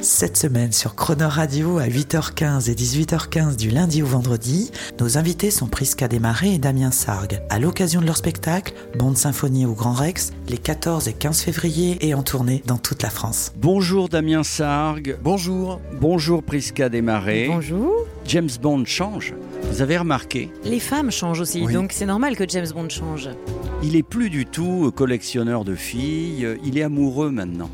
Cette semaine sur Croner Radio à 8h15 et 18h15 du lundi au vendredi, nos invités sont Prisca Desmarais et Damien Sargue. À l'occasion de leur spectacle, Bande Symphonie au Grand Rex, les 14 et 15 février et en tournée dans toute la France. Bonjour Damien Sargue. Bonjour. Bonjour Prisca Desmarais. Bonjour. James Bond change. Vous avez remarqué Les femmes changent aussi, Oui. donc c'est normal que James Bond change. Il est plus du tout collectionneur de filles. Il est amoureux maintenant.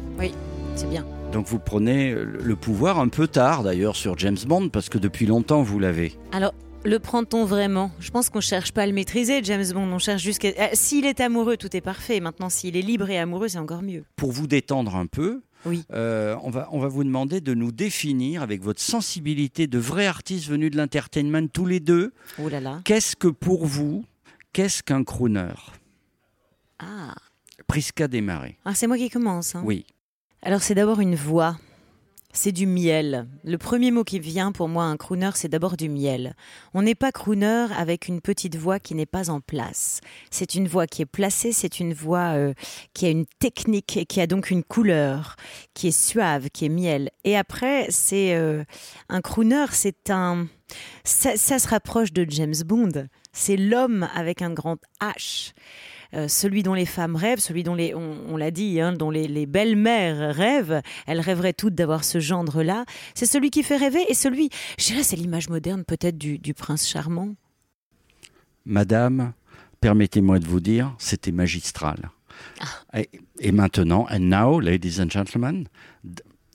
C'est bien. Donc vous prenez le pouvoir un peu tard d'ailleurs sur James Bond parce que depuis longtemps vous l'avez. Alors, le prend-on vraiment? Je pense qu'on cherche pas à le maîtriser, James Bond. On cherche juste. Euh, S'il est amoureux, tout est parfait. Maintenant, s'il est libre et amoureux, c'est encore mieux. Pour vous détendre un peu, Oui. euh, on, va, on va vous demander de nous définir avec votre sensibilité de vrais artistes venus de l'entertainment tous les deux. Oh là là. Qu'est-ce que pour vous, qu'est-ce qu'un crooner? Ah, Prisca Desmarais. Ah, c'est moi qui commence. hein. Oui. Alors, c'est d'abord une voix. C'est du miel. Le premier mot qui vient pour moi, un crooner, c'est d'abord du miel. On n'est pas crooner avec une petite voix qui n'est pas en place. C'est une voix qui est placée, c'est une voix euh, qui a une technique et qui a donc une couleur, qui est suave, qui est miel. Et après, c'est euh, un crooner, c'est un. Ça, ça se rapproche de James Bond. C'est l'homme avec un grand H. Euh, celui dont les femmes rêvent, celui dont les, on, on l'a dit, hein, dont les, les belles-mères rêvent, elles rêveraient toutes d'avoir ce gendre-là. C'est celui qui fait rêver et celui, je dirais, c'est l'image moderne peut-être du, du prince charmant. Madame, permettez-moi de vous dire, c'était magistral. Ah. Et, et maintenant, and now, ladies and gentlemen,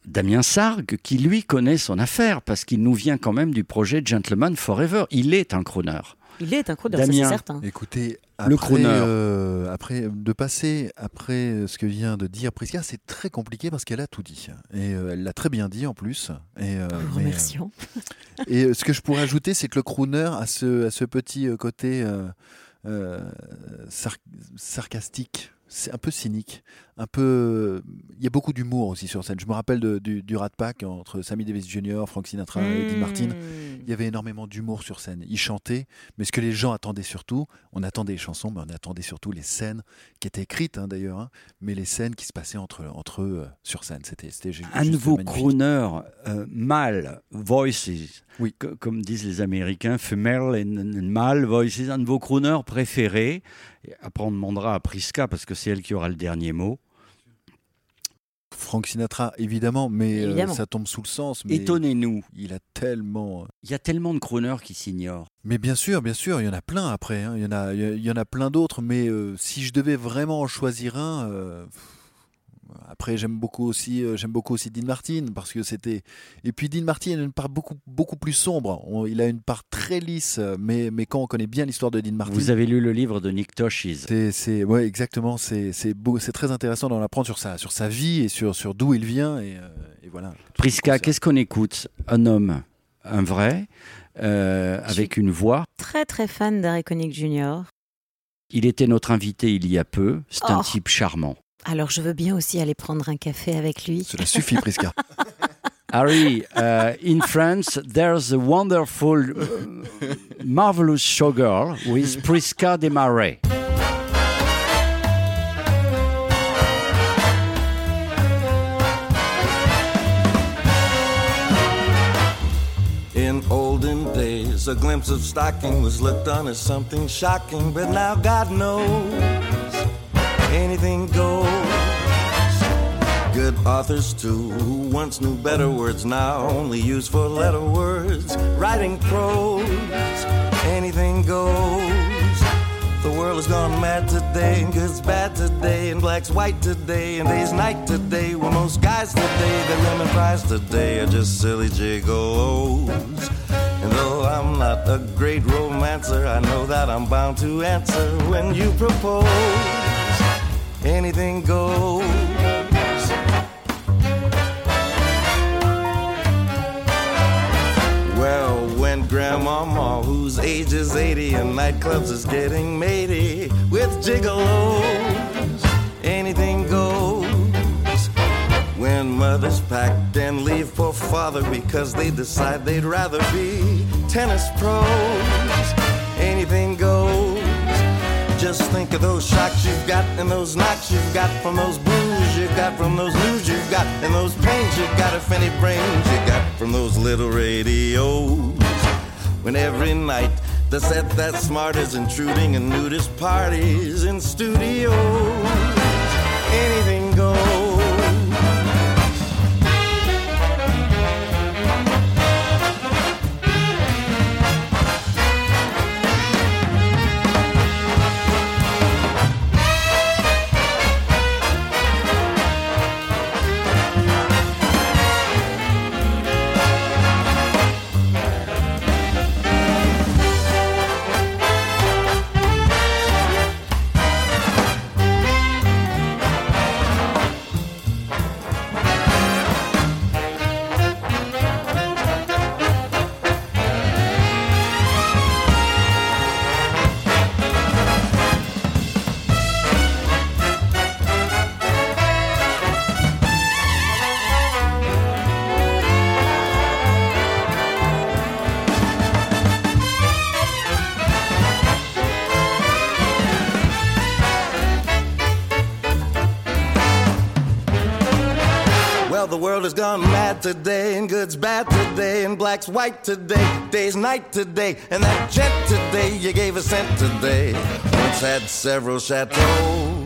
Damien Sargue, qui lui connaît son affaire, parce qu'il nous vient quand même du projet Gentleman Forever. Il est un crooner. Il est un crooner, ça c'est certain. Écoutez, Le après, crooner. euh, après de passer après ce que vient de dire Prisca, c'est très compliqué parce qu'elle a tout dit et euh, elle l'a très bien dit en plus. Et, euh, mais, remercions. euh, et euh, ce que je pourrais ajouter, c'est que le crooner a ce, a ce petit euh, côté euh, euh, sar- sarcastique. C'est un peu cynique, un peu. Il y a beaucoup d'humour aussi sur scène. Je me rappelle de- du, du Rat Pack entre Sammy Davis Jr., Frank Sinatra et Dean Martin. Mmh. Il y avait énormément d'humour sur scène. Ils chantaient, mais ce que les gens attendaient surtout, on attendait les chansons, mais on attendait surtout les scènes qui étaient écrites hein, d'ailleurs, hein, mais les scènes qui se passaient entre, entre eux euh, sur scène. C'était, Un nouveau crooner euh, mâle, voices, Oui. co- comme disent les Américains, female and, and male voices, un de vos crooners préférés. Et après, on demandera à Prisca, parce que c'est elle qui aura le dernier mot. Frank Sinatra, évidemment, mais euh, ça tombe sous le sens. Mais Étonnez-nous. Il a tellement. Il y a tellement de crooners qui s'ignorent. Mais bien sûr, bien sûr, il y en a plein après. hein. Il y en a, il y en a plein d'autres. Mais euh, si je devais vraiment en choisir un, euh, après j'aime beaucoup aussi, euh, j'aime beaucoup aussi Dean Martin parce que c'était. Et puis Dean Martin a une part beaucoup beaucoup plus sombre. On- il a une part très lisse, mais mais quand on connaît bien l'histoire de Dean Martin. Vous avez lu le livre de Nick Toshies. C'est, c'est, ouais, exactement. C'est, c'est beau, c'est très intéressant d'en apprendre sur sa, sur sa vie et sur, sur d'où il vient et, euh, et voilà. Prisca, qu'est-ce qu'on écoute? Un homme, un vrai, euh, avec une voix. Très très fan d'Harry Connick Jr. Il était notre invité il y a peu. C'est un Oh. type charmant. Alors je veux bien aussi aller prendre un café avec lui. Cela suffit, Prisca. Harry, uh, in France, there's a wonderful, uh, marvelous showgirl with Prisca Desmarais. In olden days, a glimpse of stocking was looked on as something shocking, but now God knows anything goes. Good authors, too, who once knew better words, now only use four letter words. Writing prose, anything goes. The world has gone mad today, and good's bad today, and black's white today, and day's night today. Well, most guys today, their lemon fries today are just silly gigolos. And though I'm not a great romancer, I know that I'm bound to answer when you propose. Anything goes. Well, when grandmama whose age is 80 and nightclubs is getting matey with gigolos. Anything goes when mothers pack and leave for father because they decide they'd rather be tennis pros. Think of those shocks you've got and those knocks you've got from those blues you've got from those news you've got and those pains you've got if any brains you got from those little radios. When every night the set that's smart is intruding in nudist parties in studios. Anything goes. The world has gone mad today, and good's bad today, and black's white today, day's night today, and that jet today you gave a cent today. Once had several chateaus.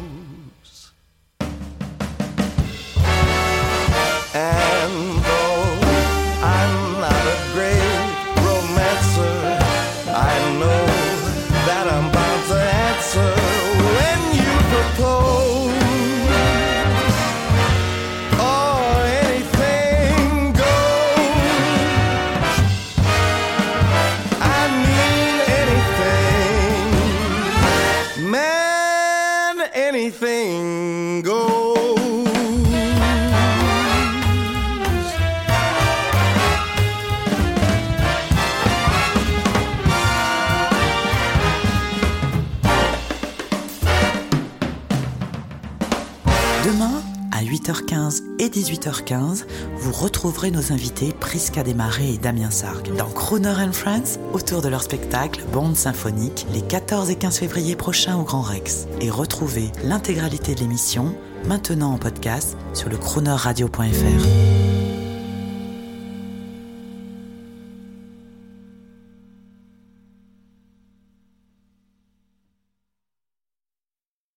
Anything goes. Demain, à 8h15 et 18h15, vous retrouverez nos invités Prisca Desmarais et Damien Sargue dans Crooner and Friends autour de leur spectacle Bande symphonique les 14 et 15 février prochains au Grand Rex. Et retrouvez l'intégralité de l'émission maintenant en podcast sur le croonerradio.fr.